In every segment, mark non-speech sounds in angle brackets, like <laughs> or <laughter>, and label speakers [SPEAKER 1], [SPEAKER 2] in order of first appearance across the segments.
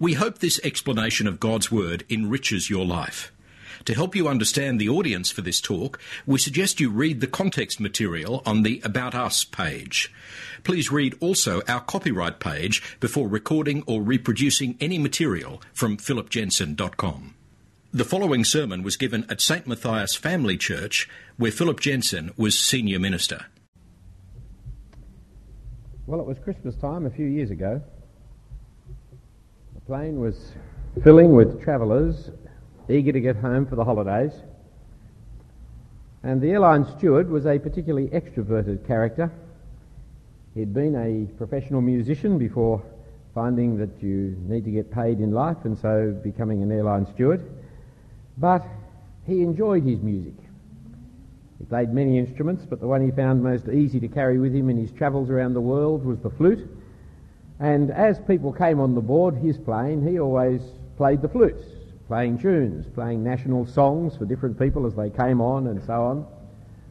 [SPEAKER 1] We hope this explanation of God's Word enriches your life. To help you understand the audience for this talk, we suggest you read the context material on the About Us page. Please read also our copyright page before recording or reproducing any material from philipjensen.com. The following sermon was given at St. Matthias Family Church, where Philip Jensen was senior minister.
[SPEAKER 2] Well, it was Christmas time a few years ago. Plane was filling with travellers eager to get home for the holidays. And the airline steward was a particularly extroverted character. He'd been a professional musician before finding that you need to get paid in life and so becoming an airline steward. But he enjoyed his music. He played many instruments, but the one he found most easy to carry with him in his travels around the world was the flute. And as people came on the board his plane, he always played the flute playing tunes, playing national songs for different people as they came on and so on.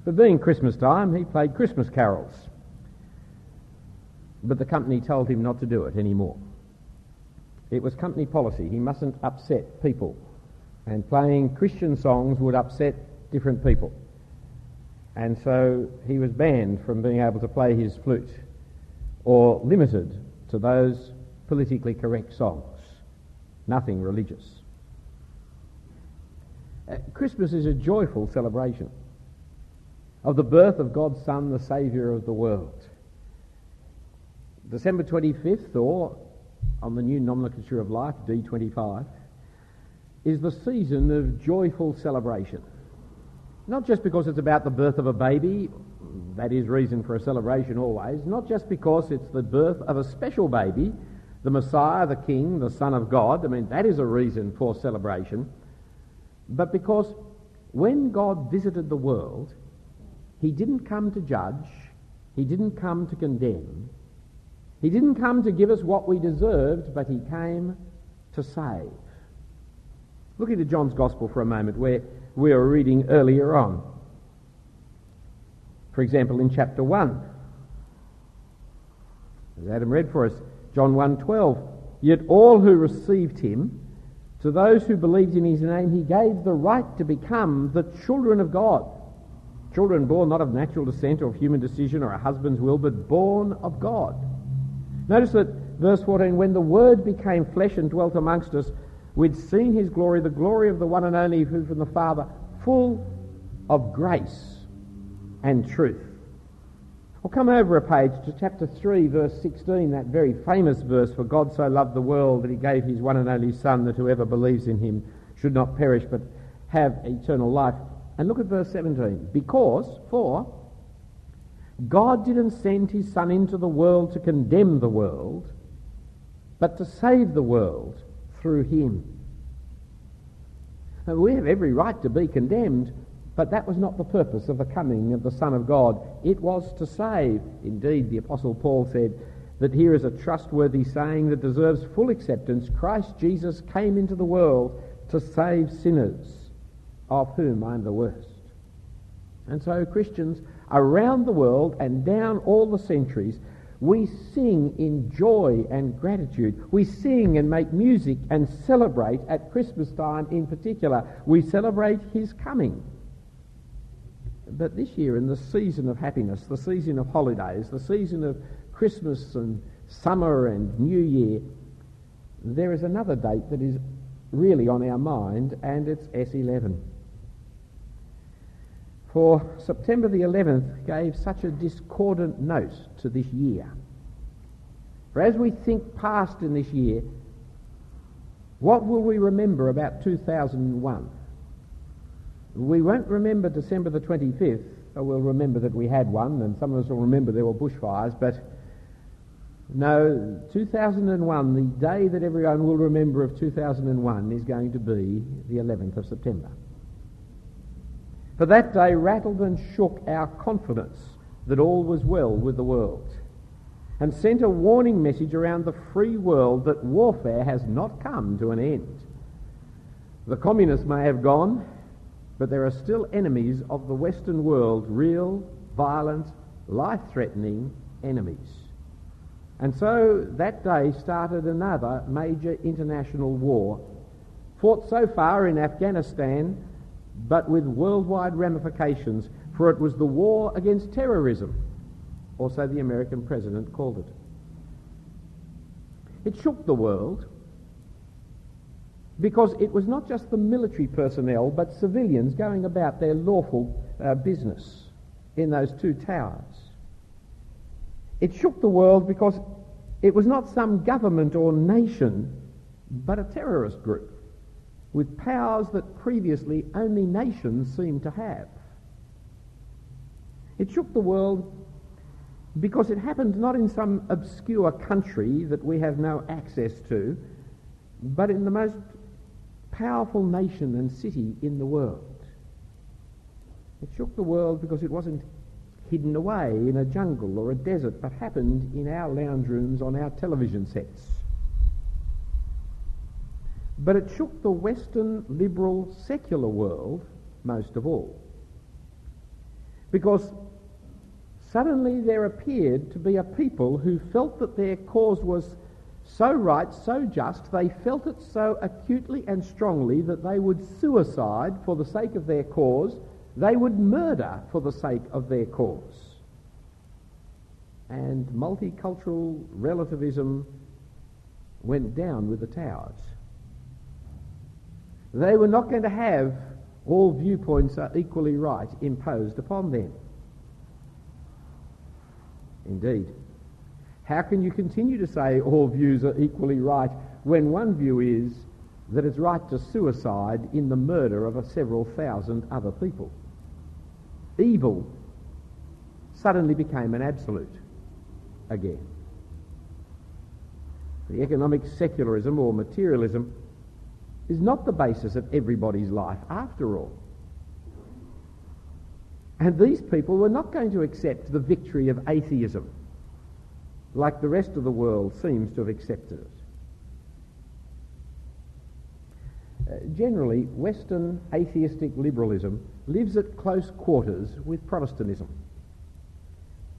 [SPEAKER 2] But being Christmas time, he played Christmas carols. But the company told him not to do it anymore. It was company policy. He mustn't upset people. And playing Christian songs would upset different people. And so he was banned from being able to play his flute or limited to those politically correct songs, nothing religious. Uh, Christmas is a joyful celebration of the birth of God's Son, the Saviour of the world. December 25th, or on the new nomenclature of life, D25, is the season of joyful celebration. Not just because it's about the birth of a baby, that is reason for a celebration always, not just because it's the birth of a special baby, the Messiah, the King, the Son of God, I mean, that is a reason for celebration but because when God visited the world, he didn't come to judge, he didn't come to condemn, he didn't come to give us what we deserved, but he came to save. Look into John's Gospel for a moment, where we were reading earlier on. For example, in chapter 1, as Adam read for us, John 1.12, Yet all who received him, to those who believed in his name, he gave the right to become the children of God. Children born not of natural descent or of human decision or a husband's will, but born of God. Notice that verse 14, when the Word became flesh and dwelt amongst us, we'd seen his glory, the glory of the one and only who from the Father, full of grace and truth. I'll come over a page to chapter 3, verse 16, that very famous verse, For God so loved the world that he gave his one and only Son, that whoever believes in him should not perish but have eternal life. And look at verse 17. Because, for, God didn't send his Son into the world to condemn the world, but to save the world through him. We have every right to be condemned, but that was not the purpose of the coming of the Son of God. It was to save. Indeed, the Apostle Paul said that here is a trustworthy saying that deserves full acceptance. Christ Jesus came into the world to save sinners, of whom I am the worst. And so Christians around the world and down all the centuries, we sing in joy and gratitude. We sing and make music and celebrate at Christmas time in particular. We celebrate his coming. But this year, in the season of happiness, the season of holidays, the season of Christmas and summer and New Year, there is another date that is really on our mind, and it's S11. For September the 11th gave such a discordant note to this year. For as we think past in this year, what will we remember about 2001? We won't remember December the 25th. We'll remember that we had one, and some of us will remember there were bushfires, but no, 2001, the day that everyone will remember of 2001 is going to be the 11th of September. For that day rattled and shook our confidence that all was well with the world and sent a warning message around the free world that warfare has not come to an end. The communists may have gone, but there are still enemies of the Western world, real, violent, life threatening enemies. And so that day started another major international war, fought so far in Afghanistan, but with worldwide ramifications, for it was the war against terrorism, or so the American president called it. It shook the world because it was not just the military personnel, but civilians going about their lawful uh, business in those two towers. It shook the world because it was not some government or nation, but a terrorist group with powers that previously only nations seemed to have. It shook the world because it happened not in some obscure country that we have no access to, but in the most powerful nation and city in the world. It shook the world because it wasn't hidden away in a jungle or a desert, but happened in our lounge rooms on our television sets. But it shook the Western liberal secular world most of all. Because suddenly there appeared to be a people who felt that their cause was so right, so just, they felt it so acutely and strongly that they would suicide for the sake of their cause, they would murder for the sake of their cause. And multicultural relativism went down with the towers. They were not going to have all viewpoints are equally right imposed upon them. Indeed. How can you continue to say all views are equally right when one view is that it's right to suicide in the murder of several thousand other people? Evil suddenly became an absolute again. The economic secularism or materialism is not the basis of everybody's life after all. And these people were not going to accept the victory of atheism like the rest of the world seems to have accepted it. Uh, generally, Western atheistic liberalism lives at close quarters with Protestantism.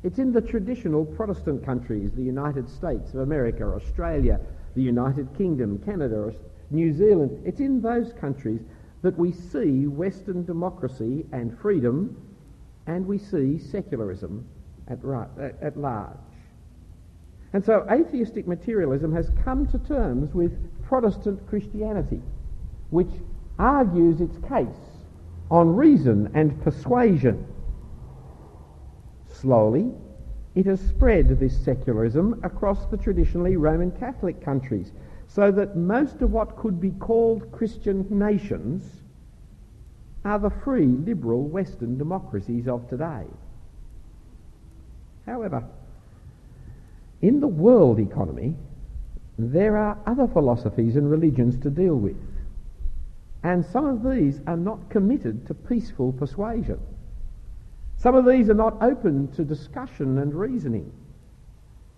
[SPEAKER 2] It's in the traditional Protestant countries, the United States of America, Australia, the United Kingdom, Canada, New Zealand, it's in those countries that we see Western democracy and freedom and we see secularism at, right, at large. And so atheistic materialism has come to terms with Protestant Christianity, which argues its case on reason and persuasion. Slowly, it has spread this secularism across the traditionally Roman Catholic countries, so that most of what could be called Christian nations are the free, liberal Western democracies of today. However, in the world economy, there are other philosophies and religions to deal with. And some of these are not committed to peaceful persuasion. Some of these are not open to discussion and reasoning.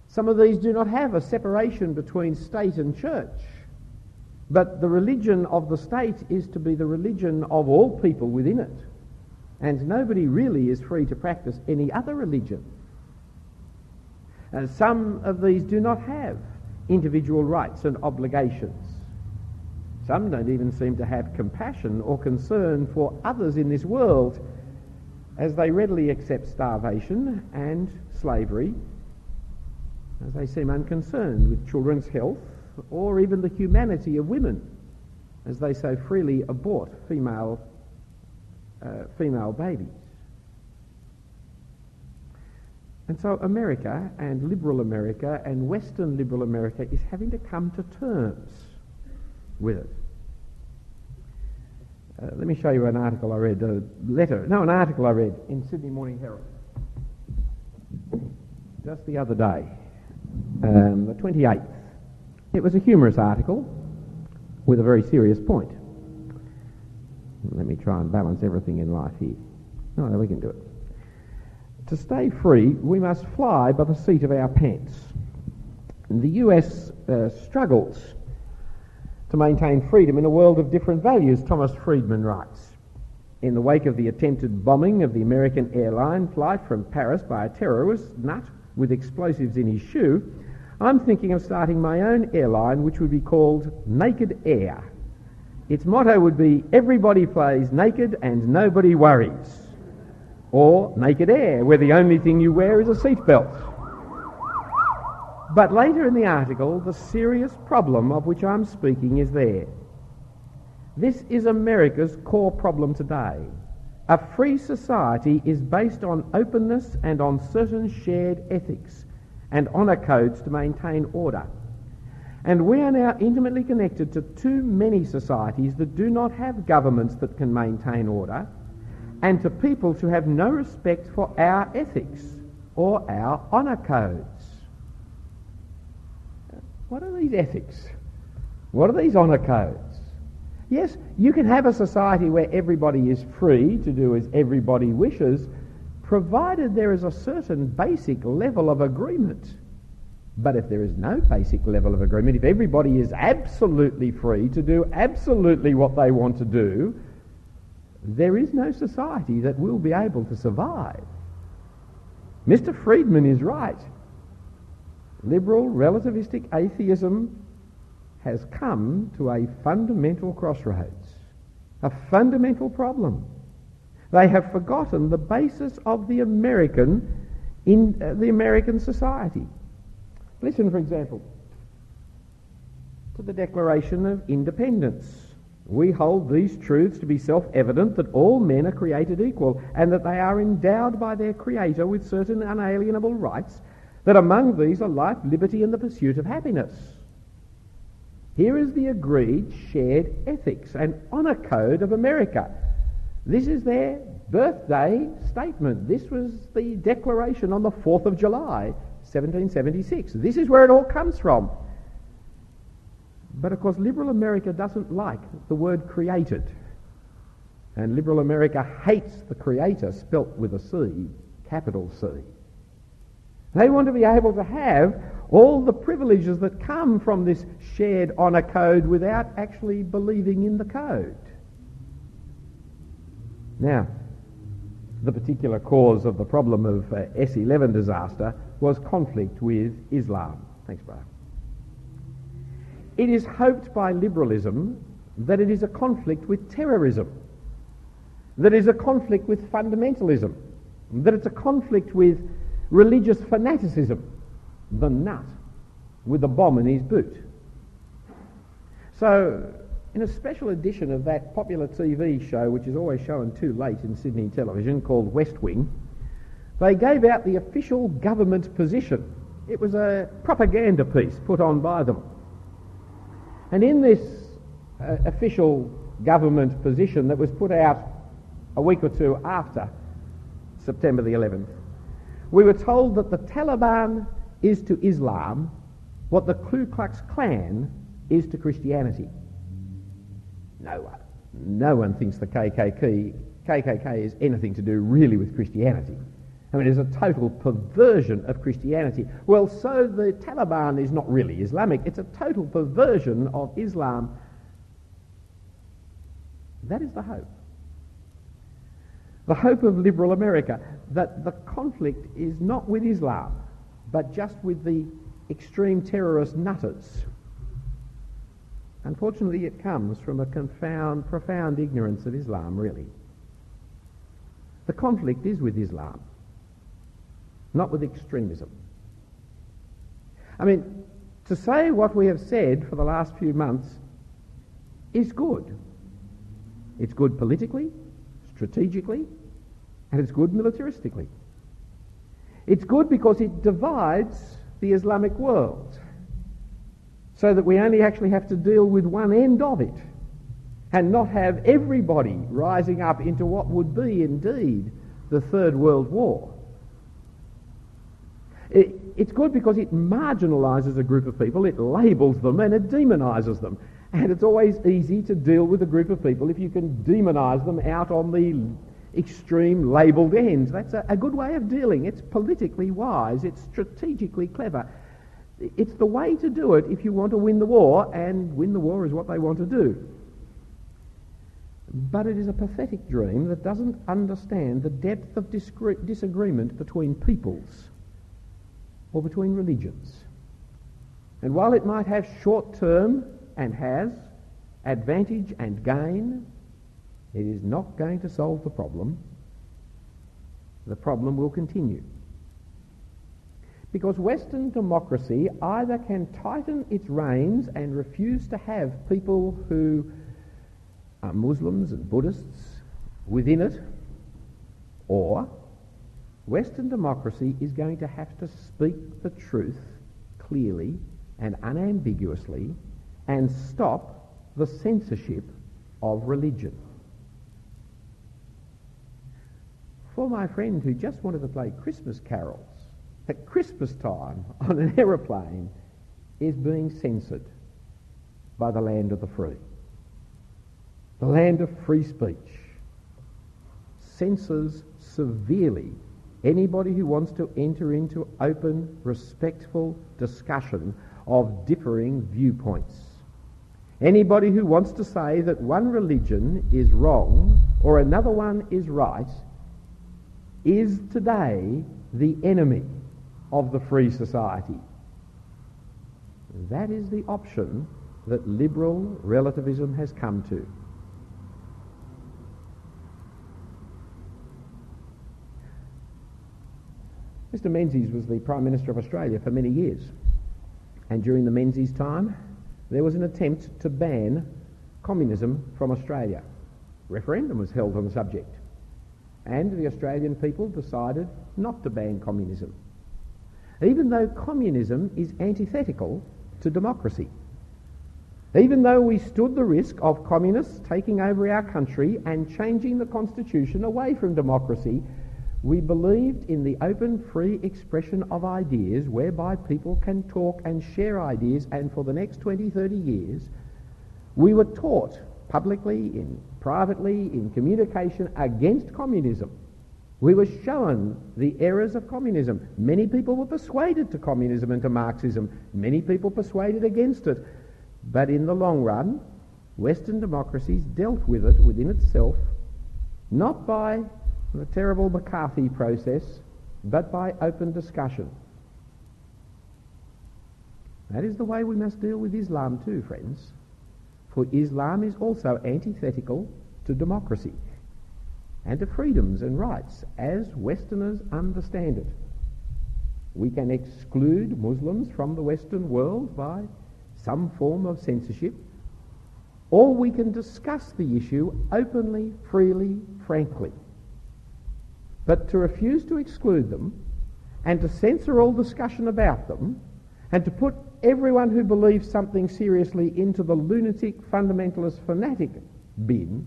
[SPEAKER 2] Some of these do not have a separation between state and church. But the religion of the state is to be the religion of all people within it. And nobody really is free to practice any other religion. And some of these do not have individual rights and obligations. Some don't even seem to have compassion or concern for others in this world as they readily accept starvation and slavery, as they seem unconcerned with children's health or even the humanity of women, as they so freely abort female, uh, female babies. And so America and liberal America and Western liberal America is having to come to terms with it. Uh, let me show you an article I read, a letter, no, an article I read in Sydney Morning Herald just the other day, um, the 28th. It was a humorous article with a very serious point. Let me try and balance everything in life here. No, we can do it. To stay free, we must fly by the seat of our pants. The US uh, struggles to maintain freedom in a world of different values, Thomas Friedman writes. In the wake of the attempted bombing of the American airline flight from Paris by a terrorist nut with explosives in his shoe, I'm thinking of starting my own airline, which would be called Naked Air. Its motto would be Everybody plays naked and nobody worries. Or Naked Air, where the only thing you wear is a seatbelt. But later in the article, the serious problem of which I'm speaking is there. This is America's core problem today. A free society is based on openness and on certain shared ethics and honour codes to maintain order. And we are now intimately connected to too many societies that do not have governments that can maintain order, and to peoples who have no respect for our ethics or our honour codes. What are these ethics? What are these honour codes? Yes, you can have a society where everybody is free to do as everybody wishes, provided there is a certain basic level of agreement. But if there is no basic level of agreement, if everybody is absolutely free to do absolutely what they want to do, there is no society that will be able to survive. Mr. Friedman is right. Liberal relativistic atheism has come to a fundamental crossroads, a fundamental problem. They have forgotten the basis of the American in uh, the American society. Listen, for example, to the Declaration of Independence. We hold these truths to be self-evident that all men are created equal and that they are endowed by their Creator with certain unalienable rights, that among these are life, liberty and the pursuit of happiness. Here is the agreed shared ethics and honour code of America. This is their birthday statement. This was the declaration on the 4th of July, 1776. This is where it all comes from. But of course, liberal America doesn't like the word created. And liberal America hates the creator spelt with a C, capital C. They want to be able to have all the privileges that come from this shared honour code without actually believing in the code. Now, the particular cause of the problem of uh, S11 disaster was conflict with Islam. Thanks, brother. It is hoped by liberalism that it is a conflict with terrorism, that it is a conflict with fundamentalism, that it's a conflict with religious fanaticism, the nut with a bomb in his boot. So, in a special edition of that popular TV show, which is always shown too late in Sydney television, called West Wing, they gave out the official government position. It was a propaganda piece put on by them. And in this uh, official government position that was put out a week or two after September the 11th, we were told that the Taliban is to Islam what the Ku Klux Klan is to Christianity. No one, no one thinks the KKK, KKK is anything to do really with Christianity. I mean, it's a total perversion of Christianity. Well, so the Taliban is not really Islamic, it's a total perversion of Islam. That is the hope. The hope of liberal America that the conflict is not with Islam, but just with the extreme terrorist nutters. Unfortunately, it comes from a confound, profound ignorance of Islam, really. The conflict is with Islam not with extremism. I mean, to say what we have said for the last few months is good. It's good politically, strategically, and it's good militaristically. It's good because it divides the Islamic world so that we only actually have to deal with one end of it and not have everybody rising up into what would be indeed the Third World War. It, it's good because it marginalises a group of people, it labels them, and it demonises them. And it's always easy to deal with a group of people if you can demonise them out on the extreme labelled ends. That's a, a good way of dealing. It's politically wise, it's strategically clever. It's the way to do it if you want to win the war, and win the war is what they want to do. But it is a pathetic dream that doesn't understand the depth of disagreement between peoples or between religions. And while it might have short term and has advantage and gain, it is not going to solve the problem. The problem will continue. Because Western democracy either can tighten its reins and refuse to have people who are Muslims and Buddhists within it, or Western democracy is going to have to speak the truth clearly and unambiguously and stop the censorship of religion. For my friend who just wanted to play Christmas carols at Christmas time <laughs> on an aeroplane is being censored by the land of the free, the land of free speech. Censors severely anybody who wants to enter into open, respectful discussion of differing viewpoints. Anybody who wants to say that one religion is wrong or another one is right is today the enemy of the free society. That is the option that liberal relativism has come to. Mr Menzies was the Prime Minister of Australia for many years. And during the Menzies time, there was an attempt to ban communism from Australia. A Referendum was held on the subject. And the Australian people decided not to ban communism even though communism is antithetical to democracy. Even though we stood the risk of communists taking over our country and changing the constitution away from democracy, we believed in the open, free expression of ideas whereby people can talk and share ideas, and for the next 20, 30 years, we were taught publicly, in privately, in communication against communism. We were shown the errors of communism. Many people were persuaded to communism and to Marxism. Many people persuaded against it. But in the long run, Western democracies dealt with it within itself, not by the terrible McCarthy process, but by open discussion. That is the way we must deal with Islam too, friends. For Islam is also antithetical to democracy and to freedoms and rights as Westerners understand it. We can exclude Muslims from the Western world by some form of censorship, or we can discuss the issue openly, freely, frankly. But to refuse to exclude them and to censor all discussion about them and to put everyone who believes something seriously into the lunatic fundamentalist fanatic bin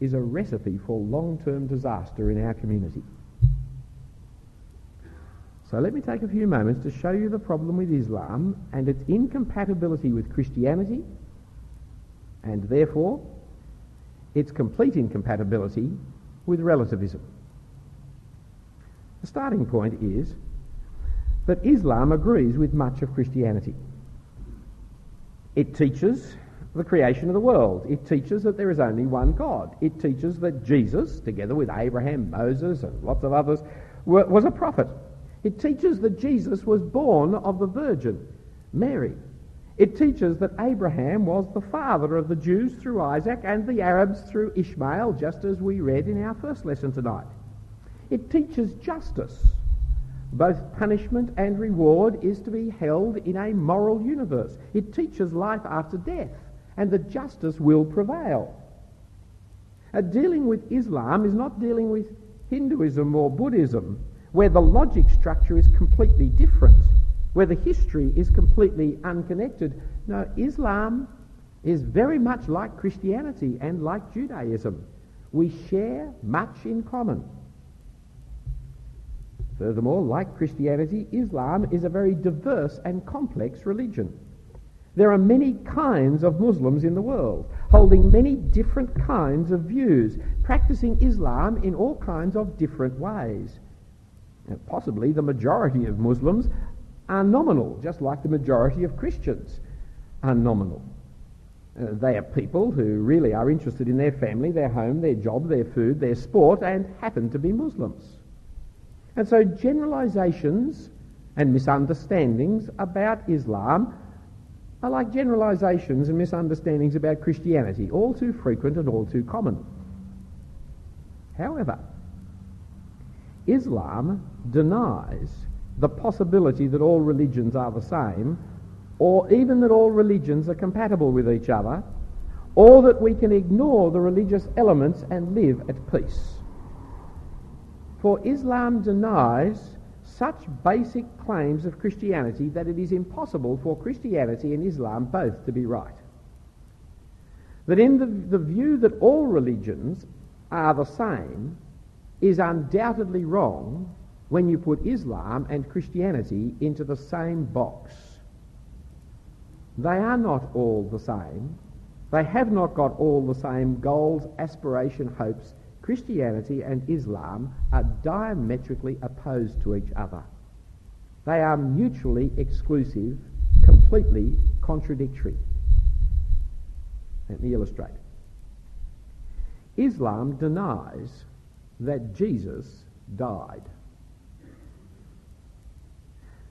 [SPEAKER 2] is a recipe for long-term disaster in our community. So let me take a few moments to show you the problem with Islam and its incompatibility with Christianity and therefore its complete incompatibility with relativism. The starting point is that Islam agrees with much of Christianity. It teaches the creation of the world. It teaches that there is only one God. It teaches that Jesus, together with Abraham, Moses, and lots of others, was a prophet. It teaches that Jesus was born of the Virgin Mary. It teaches that Abraham was the father of the Jews through Isaac and the Arabs through Ishmael, just as we read in our first lesson tonight. It teaches justice. Both punishment and reward is to be held in a moral universe. It teaches life after death and that justice will prevail. Uh, dealing with Islam is not dealing with Hinduism or Buddhism, where the logic structure is completely different, where the history is completely unconnected. No, Islam is very much like Christianity and like Judaism. We share much in common. Furthermore, like Christianity, Islam is a very diverse and complex religion. There are many kinds of Muslims in the world, holding many different kinds of views, practicing Islam in all kinds of different ways. And possibly the majority of Muslims are nominal, just like the majority of Christians are nominal. Uh, they are people who really are interested in their family, their home, their job, their food, their sport, and happen to be Muslims. And so generalizations and misunderstandings about Islam are like generalizations and misunderstandings about Christianity, all too frequent and all too common. However, Islam denies the possibility that all religions are the same, or even that all religions are compatible with each other, or that we can ignore the religious elements and live at peace. For Islam denies such basic claims of Christianity that it is impossible for Christianity and Islam both to be right. That in the, the view that all religions are the same is undoubtedly wrong when you put Islam and Christianity into the same box. They are not all the same. They have not got all the same goals, aspiration, hopes. Christianity and Islam are diametrically opposed to each other. They are mutually exclusive, completely contradictory. Let me illustrate. Islam denies that Jesus died.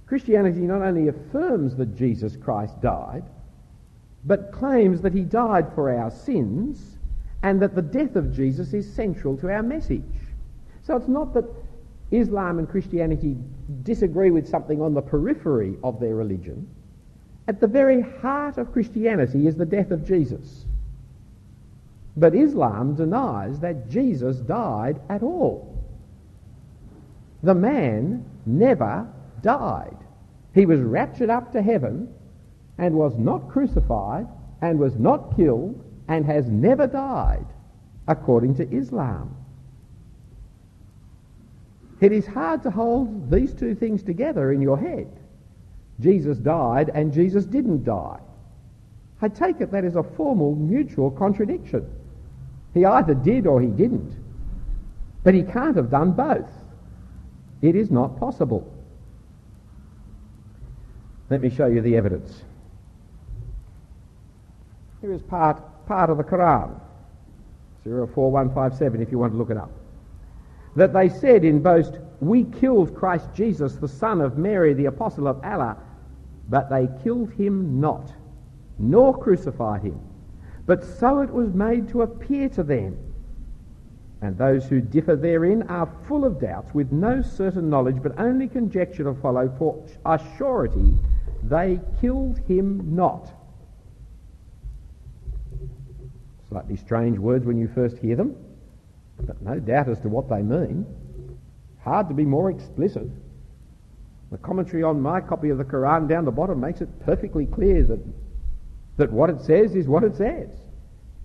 [SPEAKER 2] Christianity not only affirms that Jesus Christ died, but claims that he died for our sins and that the death of Jesus is central to our message. So it's not that Islam and Christianity disagree with something on the periphery of their religion. At the very heart of Christianity is the death of Jesus. But Islam denies that Jesus died at all. The man never died. He was raptured up to heaven and was not crucified and was not killed and has never died, according to Islam. It is hard to hold these two things together in your head. Jesus died and Jesus didn't die. I take it that is a formal mutual contradiction. He either did or he didn't. But he can't have done both. It is not possible. Let me show you the evidence. Here is part, part of the Quran, 04157 if you want to look it up. That they said in boast, We killed Christ Jesus, the son of Mary, the apostle of Allah, but they killed him not, nor crucified him, but so it was made to appear to them. And those who differ therein are full of doubts, with no certain knowledge, but only conjecture to follow, for a surety they killed him not. Slightly strange words when you first hear them, but no doubt as to what they mean. Hard to be more explicit. The commentary on my copy of the Quran down the bottom makes it perfectly clear that, that what it says is what it says.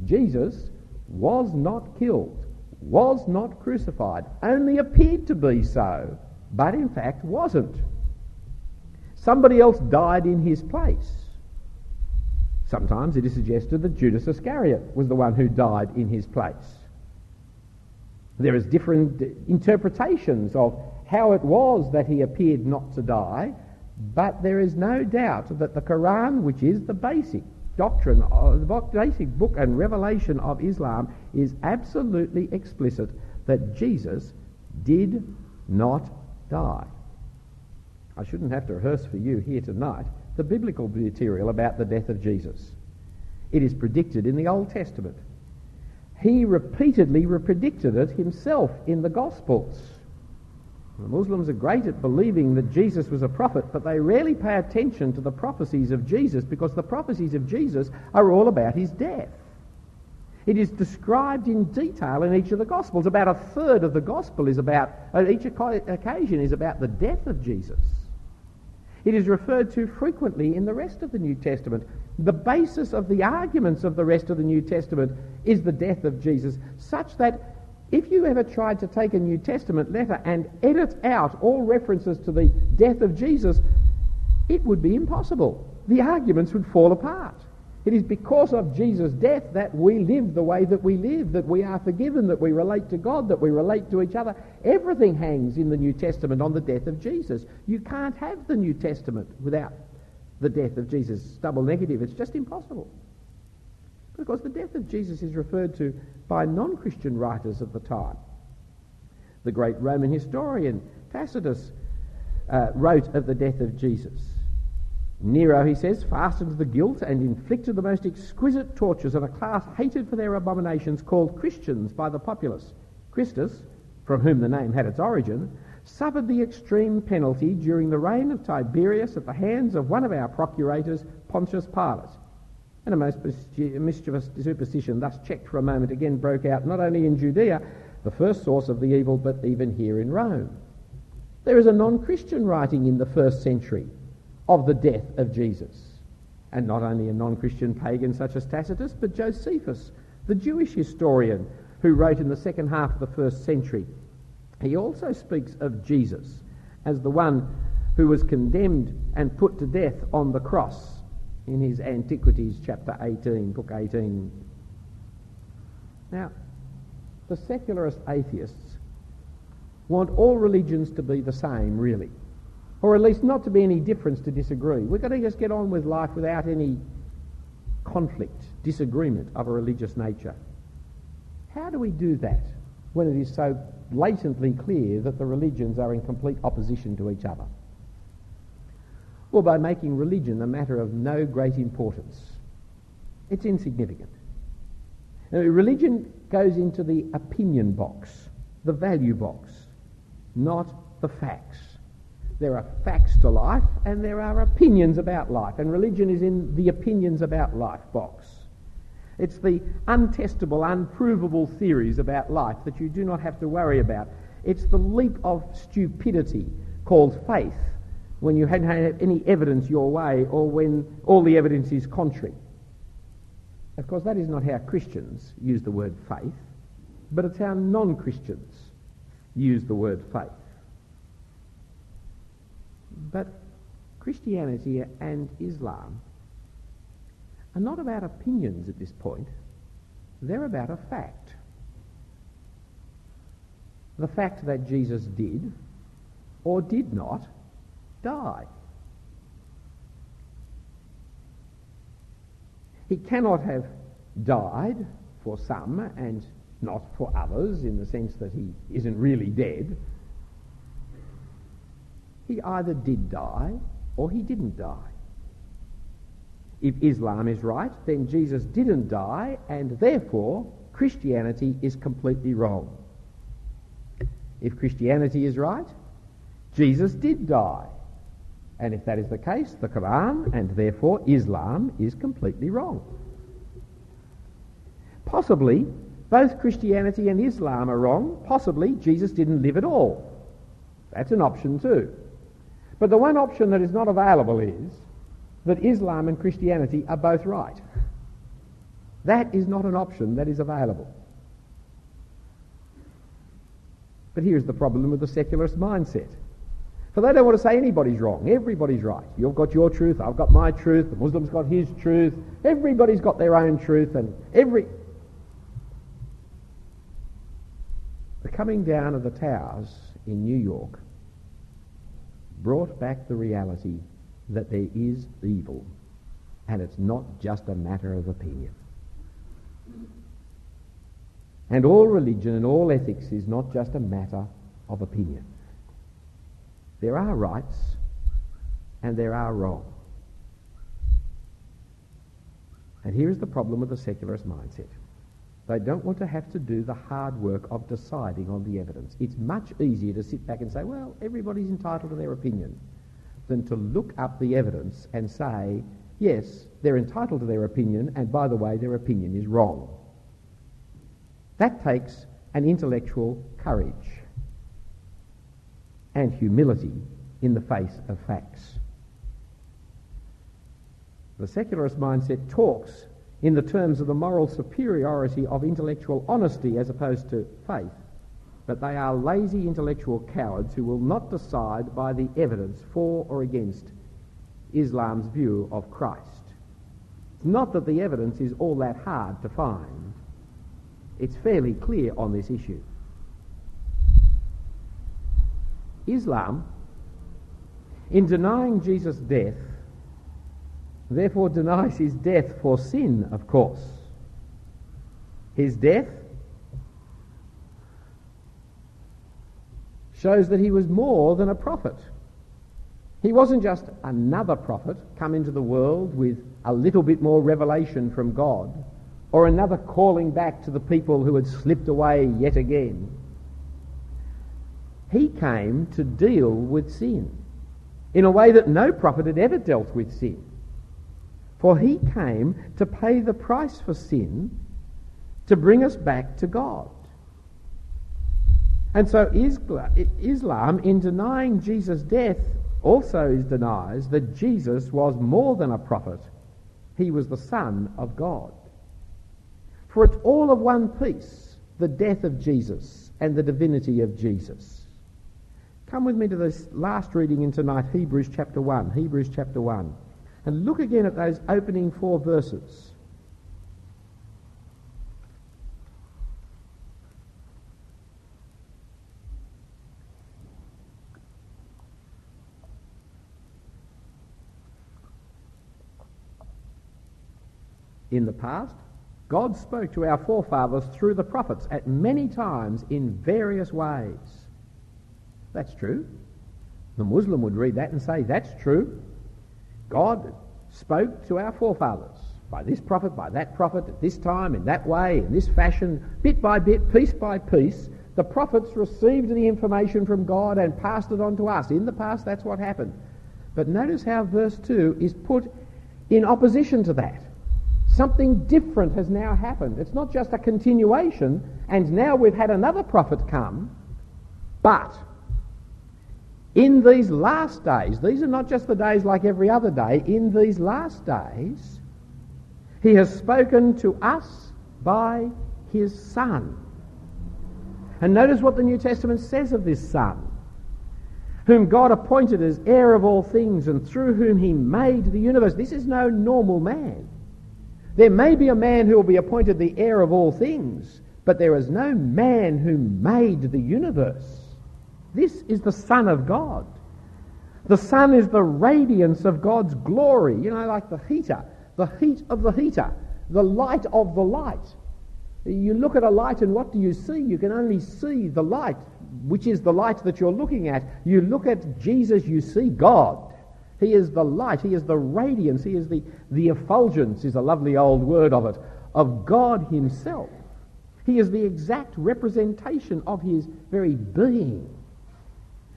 [SPEAKER 2] Jesus was not killed, was not crucified, only appeared to be so, but in fact wasn't. Somebody else died in his place. Sometimes it is suggested that Judas Iscariot was the one who died in his place. There is different interpretations of how it was that he appeared not to die, but there is no doubt that the Quran, which is the basic doctrine, of, the basic book and revelation of Islam, is absolutely explicit that Jesus did not die. I shouldn't have to rehearse for you here tonight the biblical material about the death of Jesus. It is predicted in the Old Testament. He repeatedly predicted it himself in the Gospels. The Muslims are great at believing that Jesus was a prophet, but they rarely pay attention to the prophecies of Jesus because the prophecies of Jesus are all about his death. It is described in detail in each of the Gospels. About a third of the Gospel is about, uh, each occasion is about the death of Jesus. It is referred to frequently in the rest of the New Testament. The basis of the arguments of the rest of the New Testament is the death of Jesus, such that if you ever tried to take a New Testament letter and edit out all references to the death of Jesus, it would be impossible. The arguments would fall apart. It is because of Jesus' death that we live the way that we live, that we are forgiven, that we relate to God, that we relate to each other. Everything hangs in the New Testament on the death of Jesus. You can't have the New Testament without the death of Jesus. Double negative. It's just impossible. Because the death of Jesus is referred to by non-Christian writers of the time. The great Roman historian Tacitus uh, wrote of the death of Jesus. Nero, he says, fastened the guilt and inflicted the most exquisite tortures on a class hated for their abominations called Christians by the populace. Christus, from whom the name had its origin, suffered the extreme penalty during the reign of Tiberius at the hands of one of our procurators, Pontius Pilate. And a most mischievous superstition, thus checked for a moment, again broke out not only in Judea, the first source of the evil, but even here in Rome. There is a non Christian writing in the first century of the death of Jesus. And not only a non Christian pagan such as Tacitus, but Josephus, the Jewish historian who wrote in the second half of the first century. He also speaks of Jesus as the one who was condemned and put to death on the cross in his Antiquities, chapter 18, book 18. Now, the secularist atheists want all religions to be the same, really or at least not to be any difference to disagree. We've got to just get on with life without any conflict, disagreement of a religious nature. How do we do that when it is so blatantly clear that the religions are in complete opposition to each other? Well, by making religion a matter of no great importance. It's insignificant. Now, religion goes into the opinion box, the value box, not the facts. There are facts to life and there are opinions about life, and religion is in the opinions about life box. It's the untestable, unprovable theories about life that you do not have to worry about. It's the leap of stupidity called faith when you don't have any evidence your way or when all the evidence is contrary. Of course, that is not how Christians use the word faith, but it's how non Christians use the word faith. But Christianity and Islam are not about opinions at this point. They're about a fact. The fact that Jesus did or did not die. He cannot have died for some and not for others in the sense that he isn't really dead. He either did die or he didn't die. If Islam is right, then Jesus didn't die, and therefore Christianity is completely wrong. If Christianity is right, Jesus did die. And if that is the case, the Quran and therefore Islam is completely wrong. Possibly both Christianity and Islam are wrong. Possibly Jesus didn't live at all. That's an option too. But the one option that is not available is that Islam and Christianity are both right. That is not an option that is available. But here's the problem with the secularist mindset. For they don't want to say anybody's wrong. Everybody's right. You've got your truth, I've got my truth, the Muslim's got his truth, everybody's got their own truth, and every. The coming down of the towers in New York brought back the reality that there is evil and it's not just a matter of opinion. And all religion and all ethics is not just a matter of opinion. There are rights and there are wrongs. And here is the problem with the secularist mindset. They don't want to have to do the hard work of deciding on the evidence. It's much easier to sit back and say, well, everybody's entitled to their opinion, than to look up the evidence and say, yes, they're entitled to their opinion, and by the way, their opinion is wrong. That takes an intellectual courage and humility in the face of facts. The secularist mindset talks in the terms of the moral superiority of intellectual honesty as opposed to faith. But they are lazy intellectual cowards who will not decide by the evidence for or against Islam's view of Christ. It's not that the evidence is all that hard to find. It's fairly clear on this issue. Islam, in denying Jesus' death, therefore denies his death for sin, of course. His death shows that he was more than a prophet. He wasn't just another prophet come into the world with a little bit more revelation from God, or another calling back to the people who had slipped away yet again. He came to deal with sin in a way that no prophet had ever dealt with sin. For he came to pay the price for sin to bring us back to God. And so Islam, in denying Jesus' death, also denies that Jesus was more than a prophet. He was the Son of God. For it's all of one piece, the death of Jesus and the divinity of Jesus. Come with me to this last reading in tonight, Hebrews chapter 1. Hebrews chapter 1. And look again at those opening four verses. in the past, God spoke to our forefathers through the prophets at many times in various ways. That's true. The Muslim would read that and say, that's true. God spoke to our forefathers by this prophet, by that prophet, at this time, in that way, in this fashion, bit by bit, piece by piece. The prophets received the information from God and passed it on to us. In the past, that's what happened. But notice how verse 2 is put in opposition to that. Something different has now happened. It's not just a continuation, and now we've had another prophet come, but in these last days, these are not just the days like every other day, in these last days, he has spoken to us by his Son. And notice what the New Testament says of this Son, whom God appointed as heir of all things and through whom he made the universe. This is no normal man. There may be a man who will be appointed the heir of all things, but there is no man who made the universe. This is the Son of God. The sun is the radiance of God's glory, you know, like the heater, the heat of the heater, the light of the light. You look at a light and what do you see? You can only see the light, which is the light that you're looking at. You look at Jesus, you see God. He is the light, He is the radiance, He is the, the effulgence, is a lovely old word of it, of God Himself. He is the exact representation of His very being,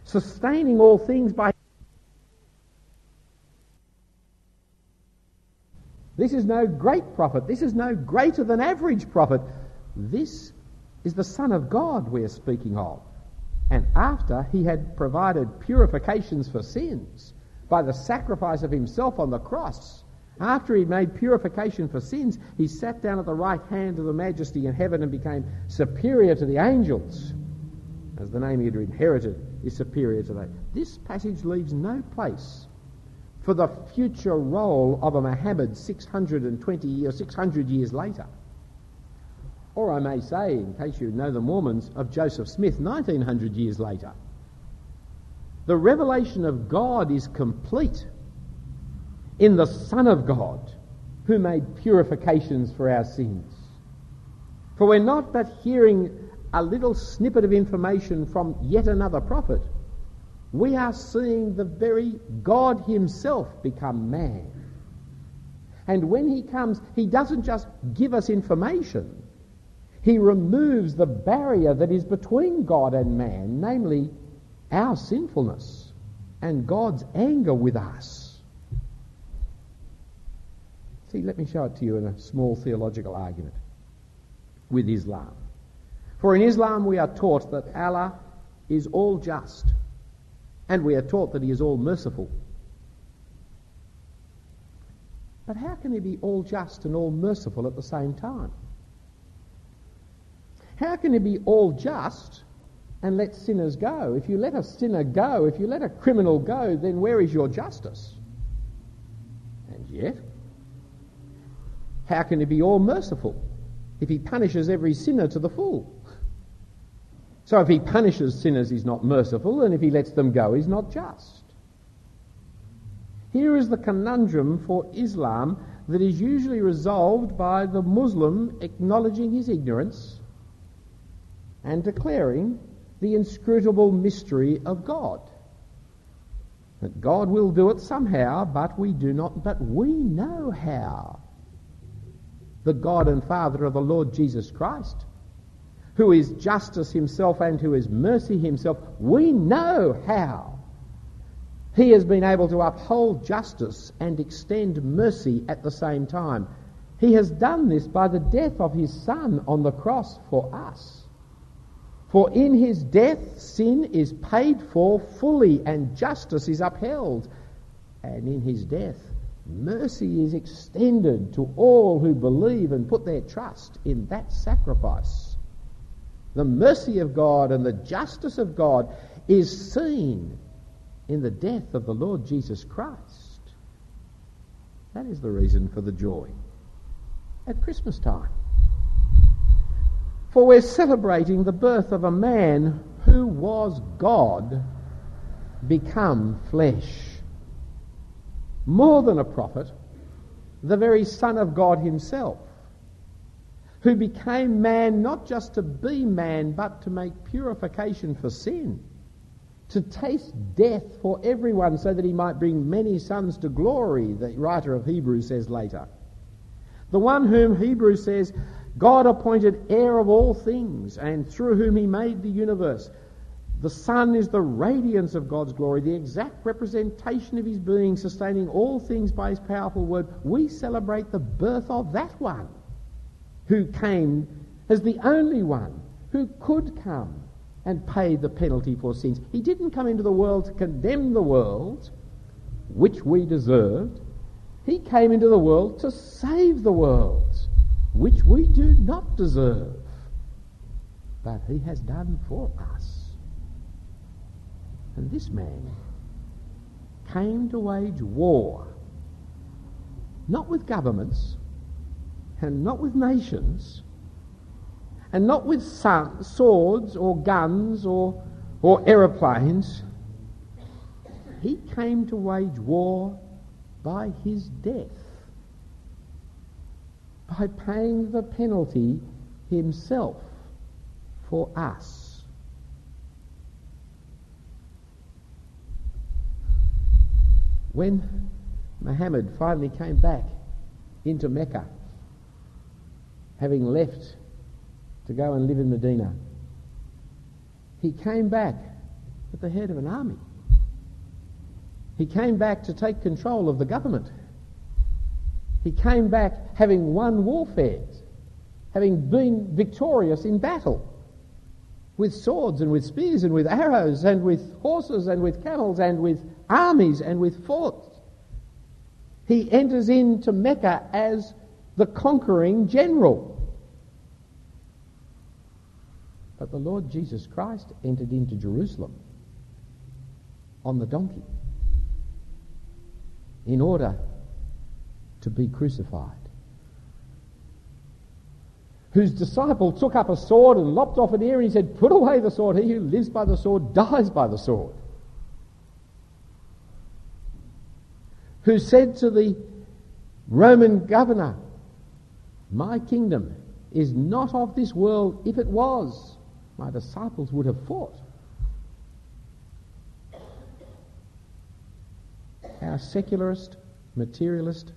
[SPEAKER 2] sustaining all things by. This is no great prophet. This is no greater than average prophet. This is the Son of God we're speaking of. And after he had provided purifications for sins, by the sacrifice of himself on the cross. After he made purification for sins, he sat down at the right hand of the majesty in heaven and became superior to the angels, as the name he had inherited is superior to that. This passage leaves no place for the future role of a Muhammad 620 or 600 years later. Or I may say, in case you know the Mormons, of Joseph Smith 1900 years later. The revelation of God is complete in the Son of God who made purifications for our sins. For we're not but hearing a little snippet of information from yet another prophet. We are seeing the very God Himself become man. And when He comes, He doesn't just give us information, He removes the barrier that is between God and man, namely our sinfulness and God's anger with us. See, let me show it to you in a small theological argument with Islam. For in Islam we are taught that Allah is all just, and we are taught that He is all merciful. But how can He be all just and all merciful at the same time? How can He be all just and let sinners go. If you let a sinner go, if you let a criminal go, then where is your justice? And yet, how can he be all merciful if he punishes every sinner to the full? So if he punishes sinners, he's not merciful, and if he lets them go, he's not just. Here is the conundrum for Islam that is usually resolved by the Muslim acknowledging his ignorance and declaring the inscrutable mystery of God. That God will do it somehow, but we do not, but we know how. The God and Father of the Lord Jesus Christ, who is justice himself and who is mercy himself, we know how. He has been able to uphold justice and extend mercy at the same time. He has done this by the death of his Son on the cross for us. For in his death, sin is paid for fully and justice is upheld. And in his death, mercy is extended to all who believe and put their trust in that sacrifice. The mercy of God and the justice of God is seen in the death of the Lord Jesus Christ. That is the reason for the joy at Christmas time. For we're celebrating the birth of a man who was God become flesh. More than a prophet, the very Son of God himself, who became man not just to be man, but to make purification for sin, to taste death for everyone so that he might bring many sons to glory, the writer of Hebrews says later. The one whom Hebrews says God appointed heir of all things, and through whom he made the universe. The Son is the radiance of God's glory, the exact representation of his being, sustaining all things by his powerful word. We celebrate the birth of that one who came as the only one who could come and pay the penalty for sins. He didn't come into the world to condemn the world, which we deserved. He came into the world to save the world which we do not deserve, but he has done for us. And this man came to wage war, not with governments, and not with nations, and not with swords or guns or, or aeroplanes. He came to wage war by his death by paying the penalty himself for us. When Muhammad finally came back into Mecca, having left to go and live in Medina, he came back at the head of an army. He came back to take control of the government. He came back having won warfares, having been victorious in battle, with swords and with spears and with arrows and with horses and with camels and with armies and with forts. He enters into Mecca as the conquering general. But the Lord Jesus Christ entered into Jerusalem on the donkey in order to be crucified. Whose disciple took up a sword and lopped off an ear and he said, Put away the sword. He who lives by the sword dies by the sword. Who said to the Roman governor, My kingdom is not of this world. If it was, my disciples would have fought. Our secularist, materialist,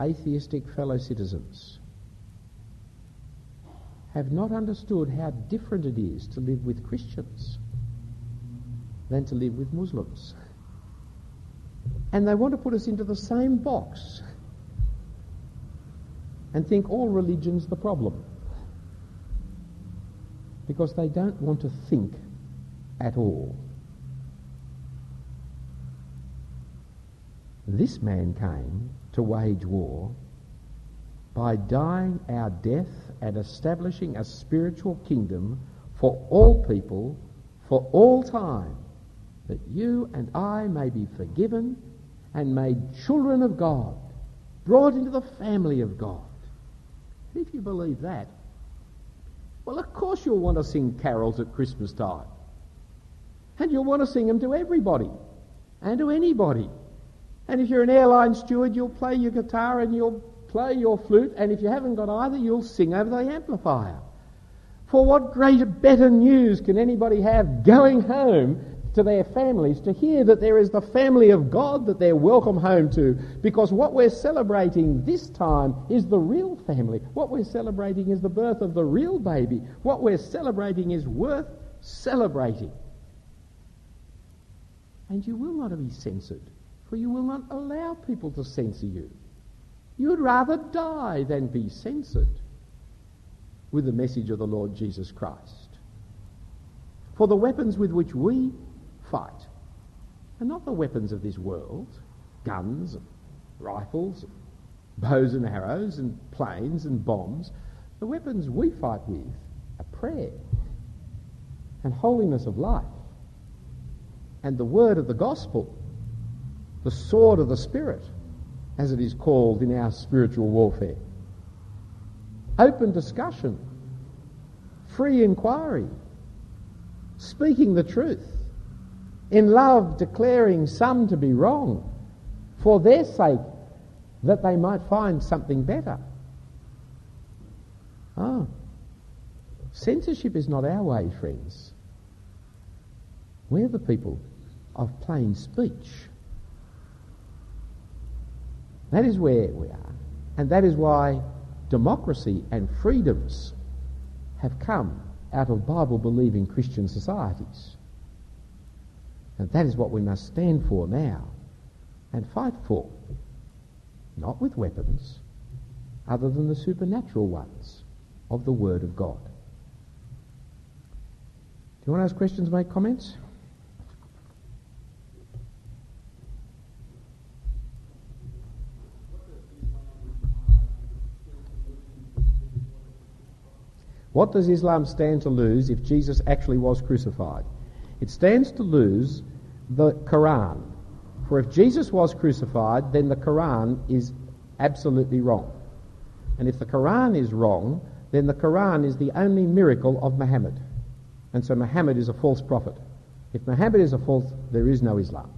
[SPEAKER 2] atheistic fellow citizens have not understood how different it is to live with Christians than to live with Muslims. And they want to put us into the same box and think all religion's the problem. Because they don't want to think at all. This man came to wage war by dying our death and establishing a spiritual kingdom for all people for all time, that you and I may be forgiven and made children of God, brought into the family of God. If you believe that, well, of course you'll want to sing carols at Christmas time. And you'll want to sing them to everybody and to anybody. And if you're an airline steward, you'll play your guitar and you'll play your flute, and if you haven't got either, you'll sing over the amplifier. For what greater, better news can anybody have going home to their families to hear that there is the family of God that they're welcome home to because what we're celebrating this time is the real family. What we're celebrating is the birth of the real baby. What we're celebrating is worth celebrating. And you will not be censored, for you will not allow people to censor you. You would rather die than be censored with the message of the Lord Jesus Christ. For the weapons with which we are not the weapons of this world. Guns and rifles, and bows and arrows, and planes and bombs. The weapons we fight with are prayer and holiness of life. And the word of the gospel, the sword of the Spirit, as it is called in our spiritual warfare. Open discussion, free inquiry, speaking the truth, in love declaring some to be wrong for their sake that they might find something better. Ah, censorship is not our way, friends. We're the people of plain speech. That is where we are. And that is why democracy and freedoms have come out of Bible believing Christian societies. And that is what we must stand for now and fight for. Not with weapons, other than the supernatural ones of the Word of God. Do you want to ask questions, make comments? What does Islam stand to lose if Jesus actually was crucified? It stands to lose the Quran. For if Jesus was crucified, then the Quran is absolutely wrong. And if the Quran is wrong, then the Quran is the only miracle of Muhammad. And so Muhammad is a false prophet. If Muhammad is a false, there is no Islam.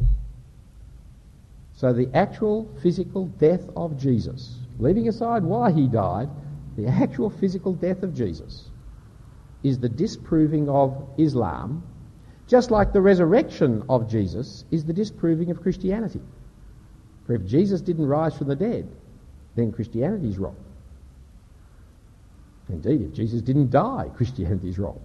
[SPEAKER 2] So the actual physical death of Jesus, leaving aside why he died, the actual physical death of Jesus is the disproving of Islam just like the resurrection of Jesus is the disproving of Christianity. For if Jesus didn't rise from the dead, then Christianity is wrong. Indeed, if Jesus didn't die, <laughs> Christianity is wrong.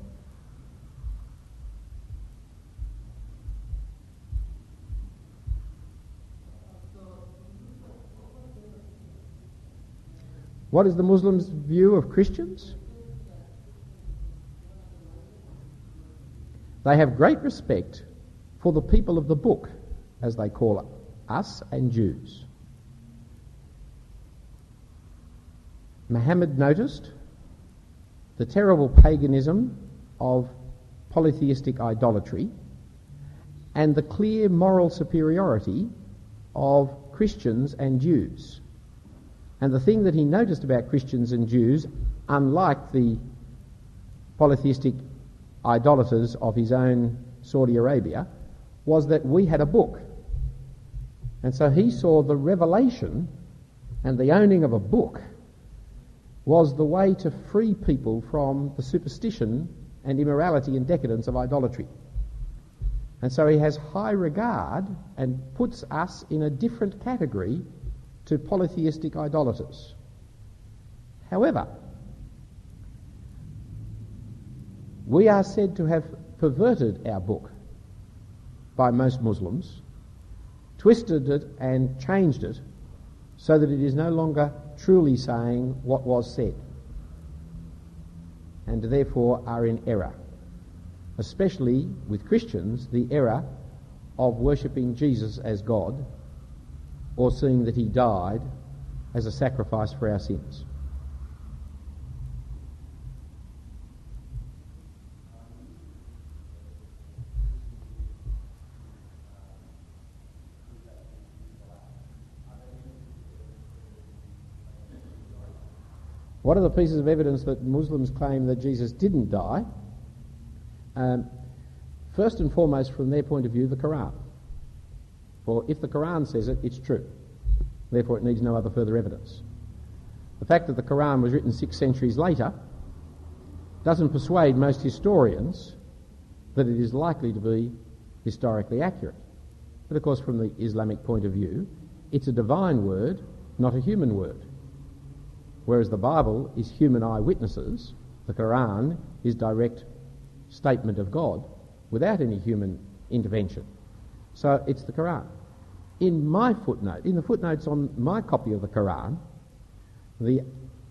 [SPEAKER 2] What is the Muslims' view of Christians? They have great respect for the people of the book, as they call it, us and Jews. Muhammad noticed the terrible paganism of polytheistic idolatry and the clear moral superiority of Christians and Jews. And the thing that he noticed about Christians and Jews, unlike the polytheistic idolaters of his own Saudi Arabia was that we had a book. And so he saw the revelation and the owning of a book was the way to free people from the superstition and immorality and decadence of idolatry. And so he has high regard and puts us in a different category to polytheistic idolaters. However, We are said to have perverted our book by most Muslims, twisted it and changed it so that it is no longer truly saying what was said, and therefore are in error. Especially with Christians, the error of worshipping Jesus as God or seeing that he died as a sacrifice for our sins. What are the pieces of evidence that Muslims claim that Jesus didn't die? Um, first and foremost, from their point of view, the Quran. For if the Quran says it, it's true. Therefore, it needs no other further evidence. The fact that the Quran was written six centuries later doesn't persuade most historians that it is likely to be historically accurate. But of course, from the Islamic point of view, it's a divine word, not a human word. Whereas the Bible is human eyewitnesses, the Quran is direct statement of God without any human intervention. So it's the Quran. In my footnote, in the footnotes on my copy of the Quran, the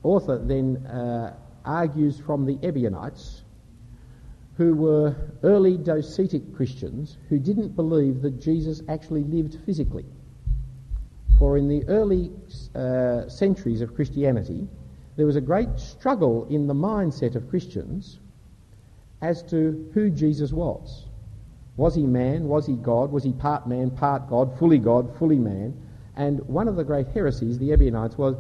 [SPEAKER 2] author then uh, argues from the Ebionites, who were early Docetic Christians who didn't believe that Jesus actually lived physically. For in the early uh, centuries of Christianity, there was a great struggle in the mindset of Christians as to who Jesus was. Was he man? Was he God? Was he part man, part God, fully God, fully man? And one of the great heresies, the Ebionites, was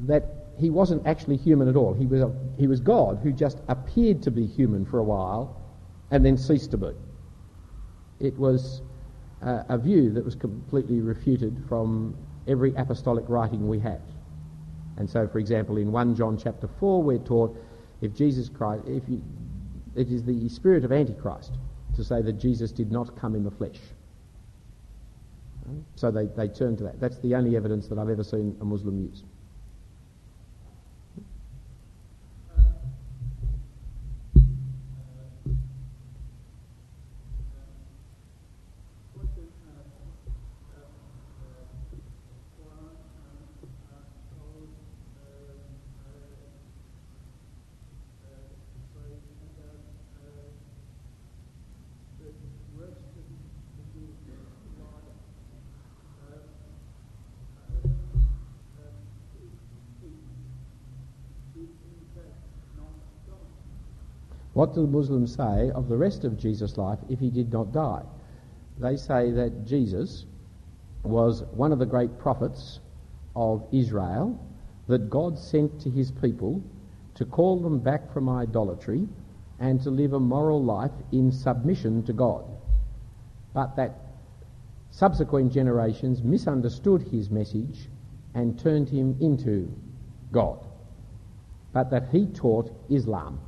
[SPEAKER 2] that he wasn't actually human at all. He was, a, he was God who just appeared to be human for a while and then ceased to be. It was uh, a view that was completely refuted from every apostolic writing we have. And so, for example, in 1 John chapter 4, we're taught if Jesus Christ, if you, it is the spirit of Antichrist to say that Jesus did not come in the flesh. So they, they turn to that. That's the only evidence that I've ever seen a Muslim use. What do the Muslims say of the rest of Jesus' life if he did not die? They say that Jesus was one of the great prophets of Israel that God sent to his people to call them back from idolatry and to live a moral life in submission to God. But that subsequent generations misunderstood his message and turned him into God. But that he taught Islam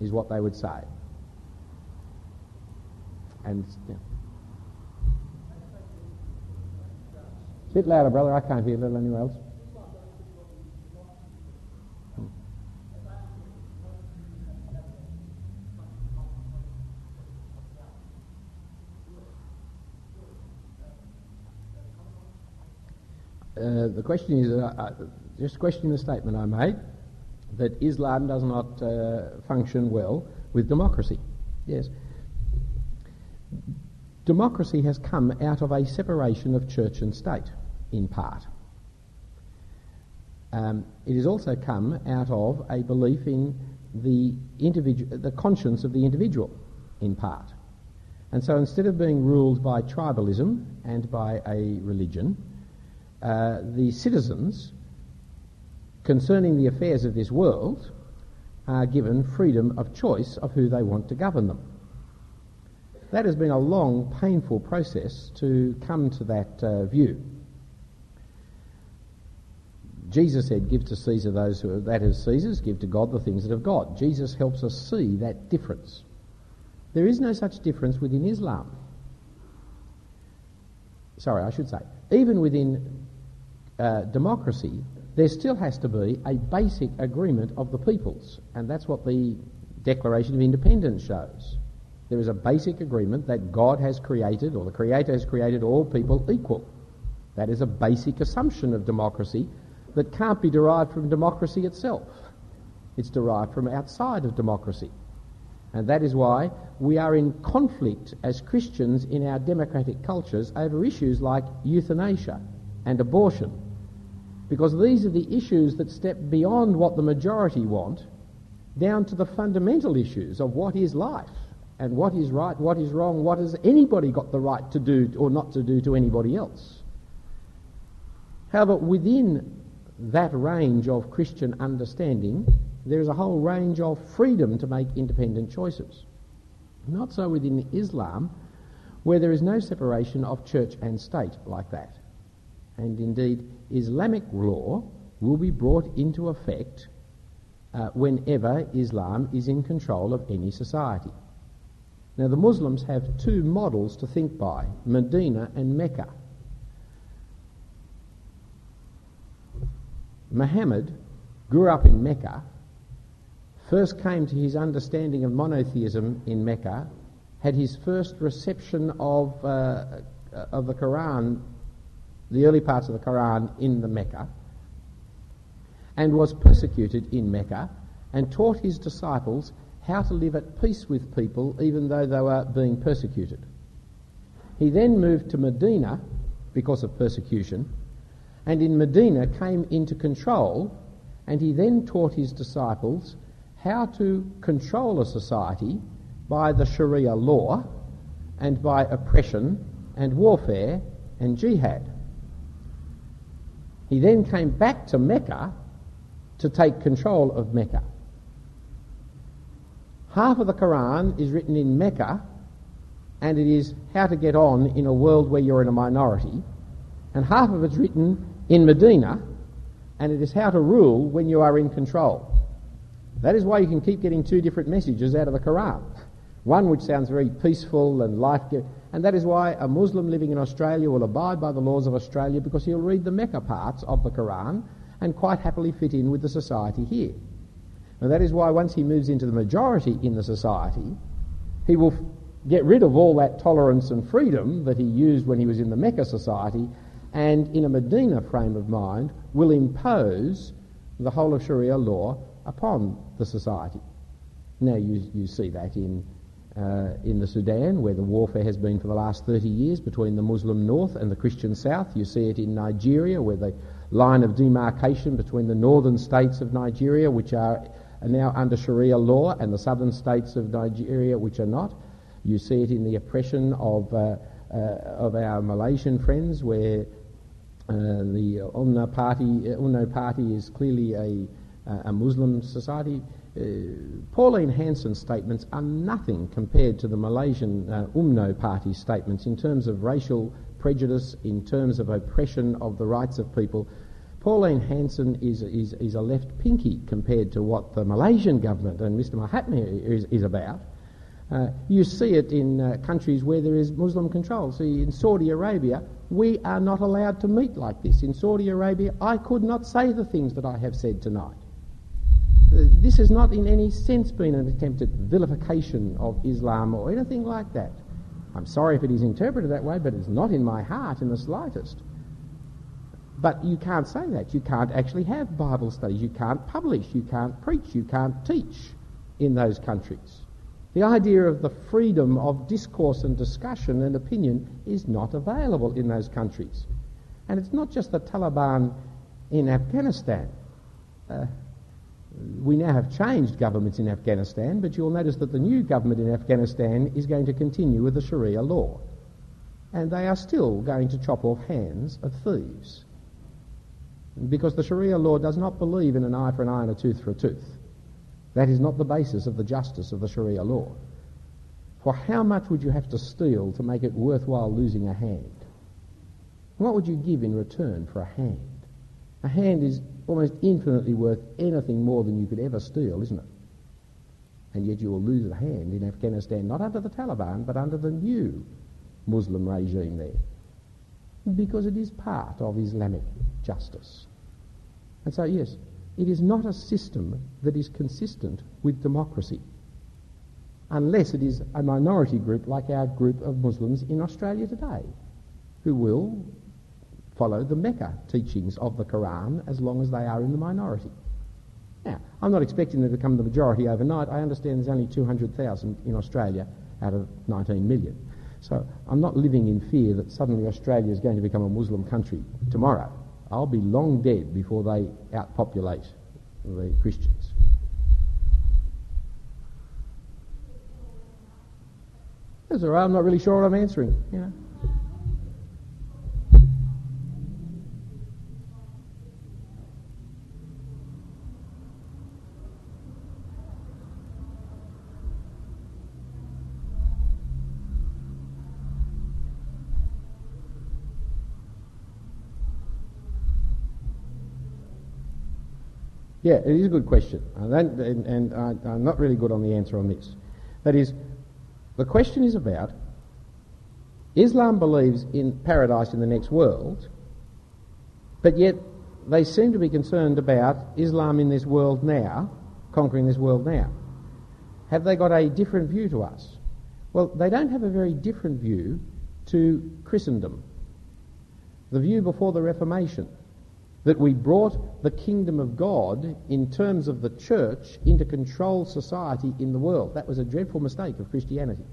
[SPEAKER 2] is what they would say. And yeah. a bit louder, brother. I can't hear little anywhere else. Uh, the question is, uh, uh, just questioning the statement I made that Islam does not uh, function well with democracy. Yes. Democracy has come out of a separation of church and state, in part. Um, it has also come out of a belief in the, individu- the conscience of the individual, in part. And so instead of being ruled by tribalism and by a religion, uh, the citizens concerning the affairs of this world are given freedom of choice of who they want to govern them. That has been a long, painful process to come to that uh, view. Jesus said, Give to Caesar those who are, that is Caesar's, give to God the things that of God. Jesus helps us see that difference. There is no such difference within Islam. Sorry, I should say. Even within uh, democracy, there still has to be a basic agreement of the peoples, and that's what the Declaration of Independence shows. There is a basic agreement that God has created, or the Creator has created all people equal. That is a basic assumption of democracy that can't be derived from democracy itself. It's derived from outside of democracy. And that is why we are in conflict as Christians in our democratic cultures over issues like euthanasia and abortion because these are the issues that step beyond what the majority want down to the fundamental issues of what is life and what is right, what is wrong, what has anybody got the right to do or not to do to anybody else. However, within that range of Christian understanding, there is a whole range of freedom to make independent choices. Not so within Islam, where there is no separation of church and state like that. And indeed, Islamic law will be brought into effect uh, whenever Islam is in control of any society. Now, the Muslims have two models to think by Medina and Mecca. Muhammad grew up in Mecca, first came to his understanding of monotheism in Mecca, had his first reception of, uh, of the Quran, the early parts of the Quran in the Mecca, and was persecuted in Mecca, and taught his disciples how to live at peace with people even though they were being persecuted. He then moved to Medina because of persecution, and in Medina came into control, and he then taught his disciples how to control a society by the Sharia law and by oppression and warfare and jihad. He then came back to Mecca to take control of Mecca. Half of the Quran is written in Mecca, and it is how to get on in a world where you're in a minority, and half of it's written in Medina, and it is how to rule when you are in control. That is why you can keep getting two different messages out of the Quran. One which sounds very peaceful and life giving, and that is why a Muslim living in Australia will abide by the laws of Australia because he'll read the Mecca parts of the Quran and quite happily fit in with the society here. And that is why once he moves into the majority in the society, he will f- get rid of all that tolerance and freedom that he used when he was in the Mecca society and in a Medina frame of mind will impose the whole of Sharia law upon the society. Now you, you see that in, uh, in the Sudan where the warfare has been for the last 30 years between the Muslim north and the Christian south. You see it in Nigeria where the line of demarcation between the northern states of Nigeria which are now under Sharia law and the southern states of Nigeria which are not. You see it in the oppression of, uh, uh, of our Malaysian friends where uh, the UMNO party, UMNO party is clearly a, a Muslim society. Uh, Pauline Hanson's statements are nothing compared to the Malaysian uh, UMNO party statements in terms of racial prejudice, in terms of oppression of the rights of people. Pauline Hanson is, is, is a left pinky compared to what the Malaysian government and Mr Mahathir is, is about. Uh, you see it in uh, countries where there is Muslim control. See, in Saudi Arabia, we are not allowed to meet like this. In Saudi Arabia, I could not say the things that I have said tonight. This has not in any sense been an attempt at vilification of Islam or anything like that. I'm sorry if it is interpreted that way, but it's not in my heart in the slightest. But you can't say that. You can't actually have Bible studies. You can't publish. You can't preach. You can't teach in those countries. The idea of the freedom of discourse and discussion and opinion is not available in those countries. And it's not just the Taliban in Afghanistan. Uh, we now have changed governments in Afghanistan, but you'll notice that the new government in Afghanistan is going to continue with the Sharia law. And they are still going to chop off hands of thieves because the Sharia law does not believe in an eye for an eye and a tooth for a tooth. That is not the basis of the justice of the Sharia law. For how much would you have to steal to make it worthwhile losing a hand? What would you give in return for a hand? A hand is almost infinitely worth anything more than you could ever steal, isn't it? And yet you will lose a hand in Afghanistan, not under the Taliban, but under the new Muslim regime there. Because it is part of Islamic justice. And so, yes, it is not a system that is consistent with democracy, unless it is a minority group like our group of Muslims in Australia today, who will follow the Mecca teachings of the Quran as long as they are in the minority. Now, I'm not expecting them to become the majority overnight. I understand there's only 200,000 in Australia out of 19 million. So I'm not living in fear that suddenly Australia is going to become a Muslim country tomorrow. I'll be long dead before they outpopulate the Christians. That's all right. I'm not really sure what I'm answering. You know. Yeah, it is a good question, uh, and, and I, am not really good on the answer on this. That is, The question is about Islam believes in paradise in the next world, but yet they seem to be concerned about Islam in this world now, conquering this world now. Have they got a different view to us? Well, they don't have a very different view to Christendom. The view before the Reformation that we brought the kingdom of God in terms of the church into control society in the world. That was a dreadful mistake of Christianity.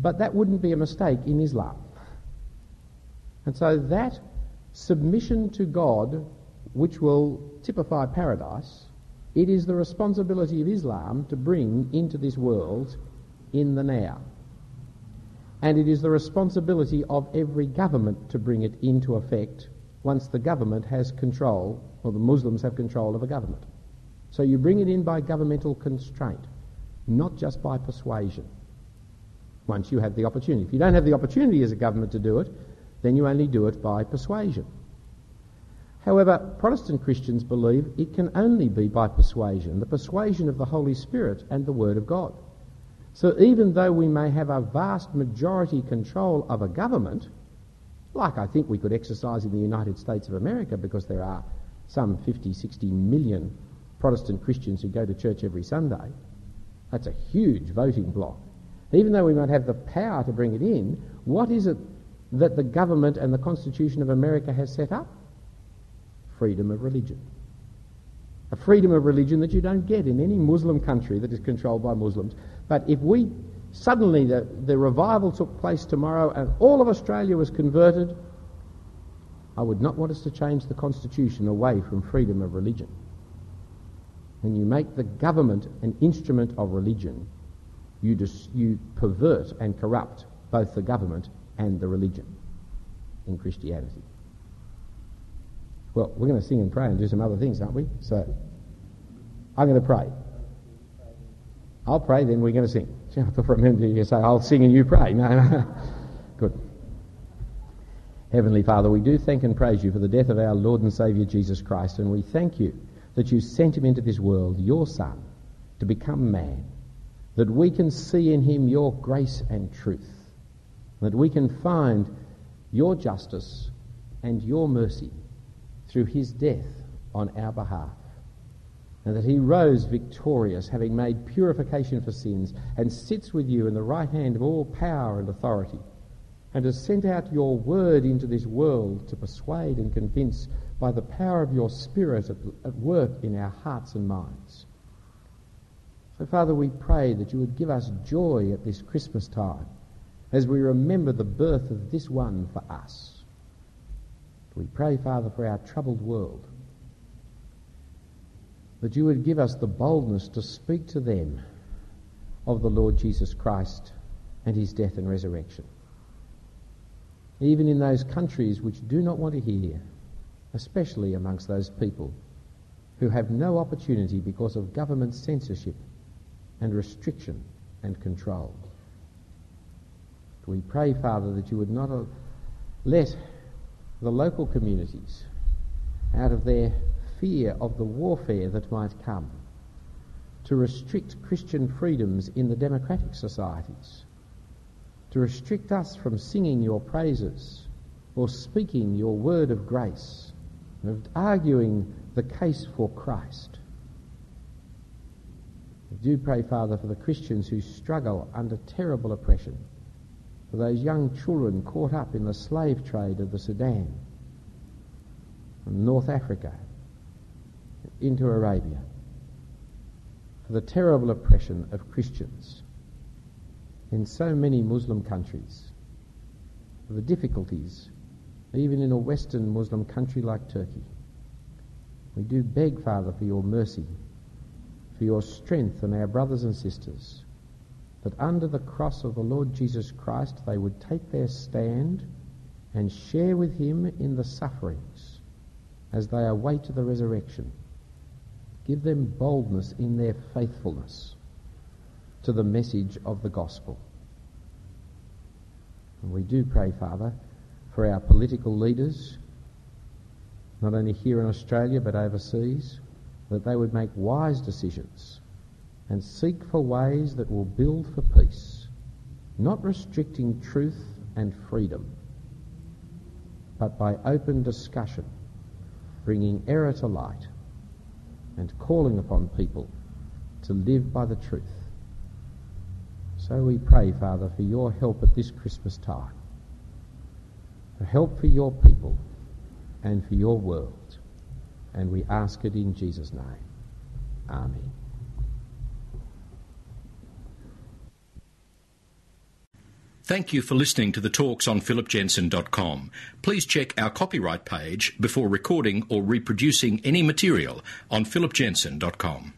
[SPEAKER 2] But that wouldn't be a mistake in Islam. And so that submission to God, which will typify paradise, it is the responsibility of Islam to bring into this world in the now. And it is the responsibility of every government to bring it into effect once the government has control, or the Muslims have control of a government. So you bring it in by governmental constraint, not just by persuasion, once you have the opportunity. If you don't have the opportunity as a government to do it, then you only do it by persuasion. However, Protestant Christians believe it can only be by persuasion, the persuasion of the Holy Spirit and the Word of God. So even though we may have a vast majority control of a government, like I think we could exercise in the United States of America because there are some 50, 60 million Protestant Christians who go to church every Sunday. That's a huge voting bloc. Even though we might have the power to bring it in, what is it that the government and the Constitution of America has set up? Freedom of religion. A freedom of religion that you don't get in any Muslim country that is controlled by Muslims. But if we suddenly the, the revival took place tomorrow and all of Australia was converted, I would not want us to change the constitution away from freedom of religion. When you make the government an instrument of religion, you, dis, you pervert and corrupt both the government and the religion in Christianity. Well, we're going to sing and pray and do some other things, aren't we? So, I'm going to pray. I'll pray, then we're going to sing. For a minute you say, I'll sing and you pray. No, no. <laughs> Good. Heavenly Father, we do thank and praise you for the death of our Lord and Saviour Jesus Christ, and we thank you that you sent him into this world, your Son, to become man, that we can see in him your grace and truth, that we can find your justice and your mercy through his death on our behalf and that he rose victorious, having made purification for sins, and sits with you in the right hand of all power and authority, and has sent out your word into this world to persuade and convince by the power of your Spirit at, at work in our hearts and minds. So, Father, we pray that you would give us joy at this Christmas time as we remember the birth of this one for us. We pray, Father, for our troubled world that you would give us the boldness to speak to them of the Lord Jesus Christ and his death and resurrection. Even in those countries which do not want to hear, especially amongst those people who have no opportunity because of government censorship and restriction and control. We pray, Father, that you would not let the local communities out of their fear of the warfare that might come to restrict Christian freedoms in the democratic societies, to restrict us from singing your praises or speaking your word of grace, of arguing the case for Christ. I do pray, Father, for the Christians who struggle under terrible oppression, for those young children caught up in the slave trade of the Sudan, North Africa, into Arabia for the terrible oppression of Christians in so many Muslim countries, for the difficulties even in a Western Muslim country like Turkey. We do beg, Father, for your mercy, for your strength on our brothers and sisters, that under the cross of the Lord Jesus Christ they would take their stand and share with him in the sufferings as they await the resurrection. Give them boldness in their faithfulness to the message of the gospel. And we do pray, Father, for our political leaders, not only here in Australia but overseas, that they would make wise decisions and seek for ways that will build for peace, not restricting truth and freedom, but by open discussion, bringing error to light and calling upon people to live by the truth. So we pray, Father, for your help at this Christmas time, for help for your people and for your world. And we ask it in Jesus' name. Amen.
[SPEAKER 1] Thank you for listening to the talks on phillipjensen.com. Please check our copyright page before recording or reproducing any material on phillipjensen.com.